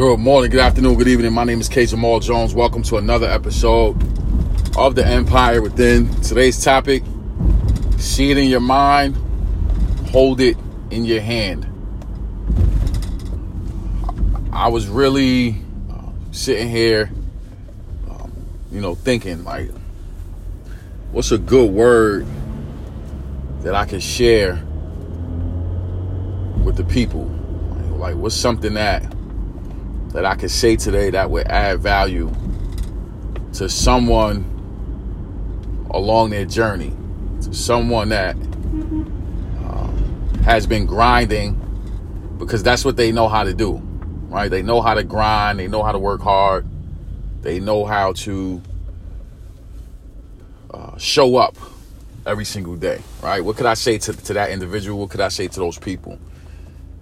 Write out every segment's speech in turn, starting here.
Good morning, good afternoon, good evening. My name is K. Jamal Jones. Welcome to another episode of The Empire Within. Today's topic see it in your mind, hold it in your hand. I was really uh, sitting here, um, you know, thinking, like, what's a good word that I can share with the people? Like, what's something that that I could say today that would add value to someone along their journey, to someone that uh, has been grinding because that's what they know how to do, right? They know how to grind, they know how to work hard, they know how to uh, show up every single day, right? What could I say to, to that individual? What could I say to those people?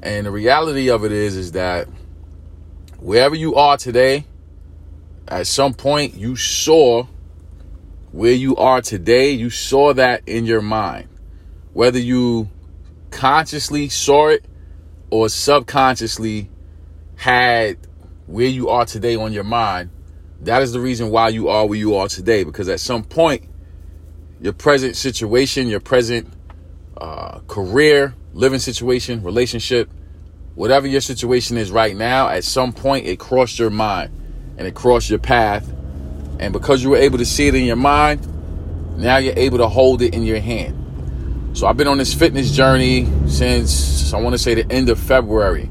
And the reality of it is, is that wherever you are today, at some point you saw where you are today, you saw that in your mind. Whether you consciously saw it or subconsciously had where you are today on your mind, that is the reason why you are where you are today. Because at some point, your present situation, your present uh, career, living situation, relationship, whatever your situation is right now, at some point it crossed your mind and it crossed your path. And because you were able to see it in your mind, now you're able to hold it in your hand. So I've been on this fitness journey since I want to say the end of February.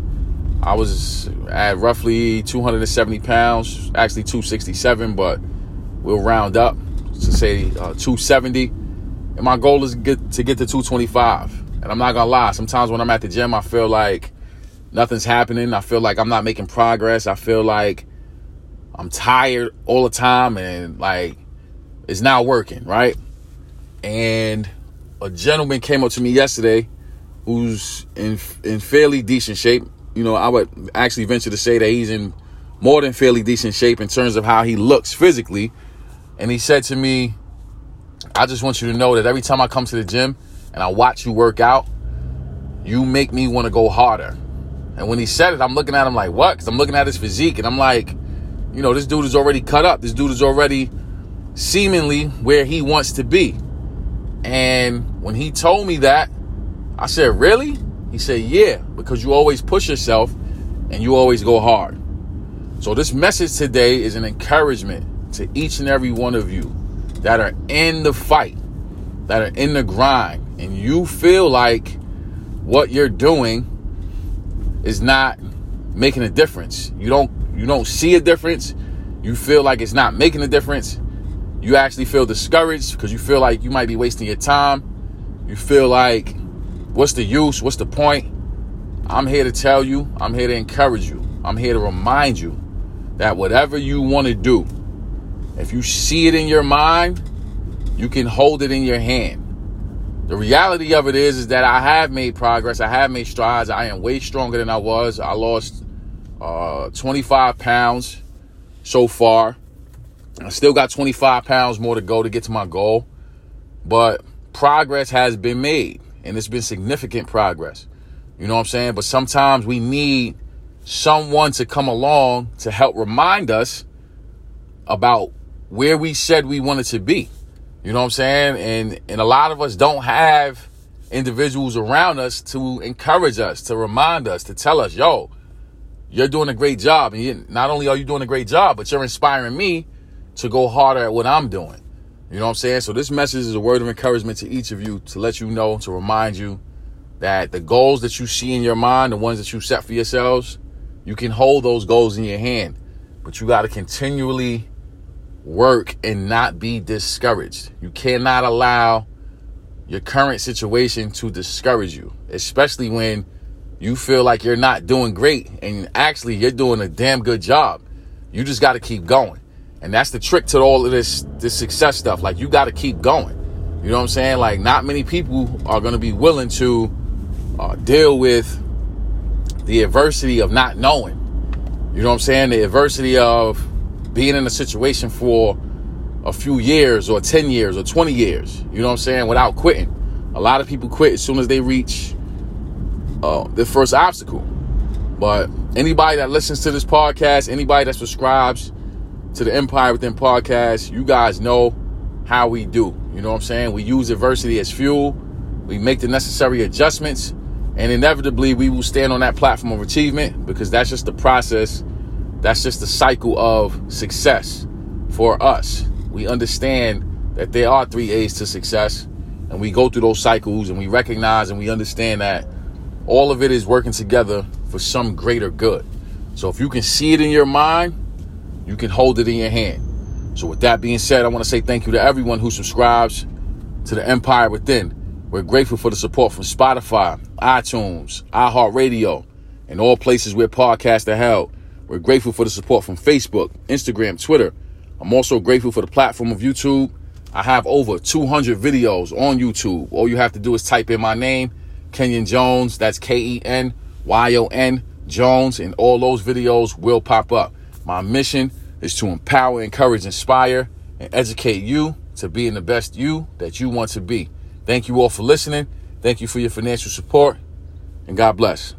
I was at roughly 270 pounds, actually 267, but we'll round up to say uh, 270. And my goal is to get to 225. And I'm not gonna lie, sometimes when I'm at the gym, I feel like nothing's happening. I feel like I'm not making progress. I feel like I'm tired all the time and like it's not working, right? And a gentleman came up to me yesterday who's in in fairly decent shape. You know, I would actually venture to say that he's in more than fairly decent shape in terms of how he looks physically. And he said to me, I just want you to know that every time I come to the gym and I watch you work out, you make me want to go harder. And when he said it, I'm looking at him like, what? Because I'm looking at his physique and I'm like, you know, this dude is already cut up. This dude is already seemingly where he wants to be. And when he told me that, I said, really? He said, yeah, because you always push yourself and you always go hard. So this message today is an encouragement to each and every one of you that are in the fight, that are in the grind, and you feel like what you're doing is not making a difference. You don't you don't see a difference. You feel like it's not making a difference. You actually feel discouraged because you feel like you might be wasting your time. You feel like what's the use? What's the point? I'm here to tell you, I'm here to encourage you. I'm here to remind you that whatever you want to do, if you see it in your mind, you can hold it in your hand. The reality of it is, is that I have made progress. I have made strides. I am way stronger than I was. I lost uh, 25 pounds so far. I still got 25 pounds more to go to get to my goal, but progress has been made, and it's been significant progress. You know what I'm saying? But sometimes we need someone to come along to help remind us about where we said we wanted to be. You know what I'm saying? And and a lot of us don't have individuals around us to encourage us, to remind us, to tell us, yo, you're doing a great job. And you, not only are you doing a great job, but you're inspiring me to go harder at what I'm doing. You know what I'm saying? So this message is a word of encouragement to each of you to let you know, to remind you that the goals that you see in your mind, the ones that you set for yourselves, you can hold those goals in your hand. But you got to continually work and not be discouraged. You cannot allow your current situation to discourage you, especially when you feel like you're not doing great and actually you're doing a damn good job. You just got to keep going. And that's the trick to all of this this success stuff. Like you got to keep going. You know what I'm saying? Like not many people are going to be willing to uh, deal with the adversity of not knowing. You know what I'm saying? The adversity of being in a situation for a few years or 10 years or 20 years, you know what I'm saying, without quitting. A lot of people quit as soon as they reach uh, first obstacle. But Anybody that listens to this podcast, anybody that subscribes to the Empire Within podcast, you guys know how we do. You know what I'm saying? We use adversity as fuel. We make the necessary adjustments, and inevitably we will stand on that platform of achievement because that's just the process. That's just the cycle of success for us. We understand that there are three A's to success, and we go through those cycles and we recognize and we understand that all of it is working together for some greater good. So if you can see it in your mind, you can hold it in your hand. So with that being said, I want to say thank you to everyone who subscribes to the Empire Within. We're grateful for the support from Spotify, iTunes, iHeartRadio, and all places where podcasts are held. We're grateful for the support from Facebook, Instagram, Twitter. I'm also grateful for the platform of YouTube. I have over 200 videos on YouTube. All you have to do is type in my name, Kenyon Jones. That's K E N Y O N Jones, and all those videos will pop up. My mission is to empower, encourage, inspire, and educate you to being the best you that you want to be. Thank you all for listening. Thank you for your financial support, and God bless.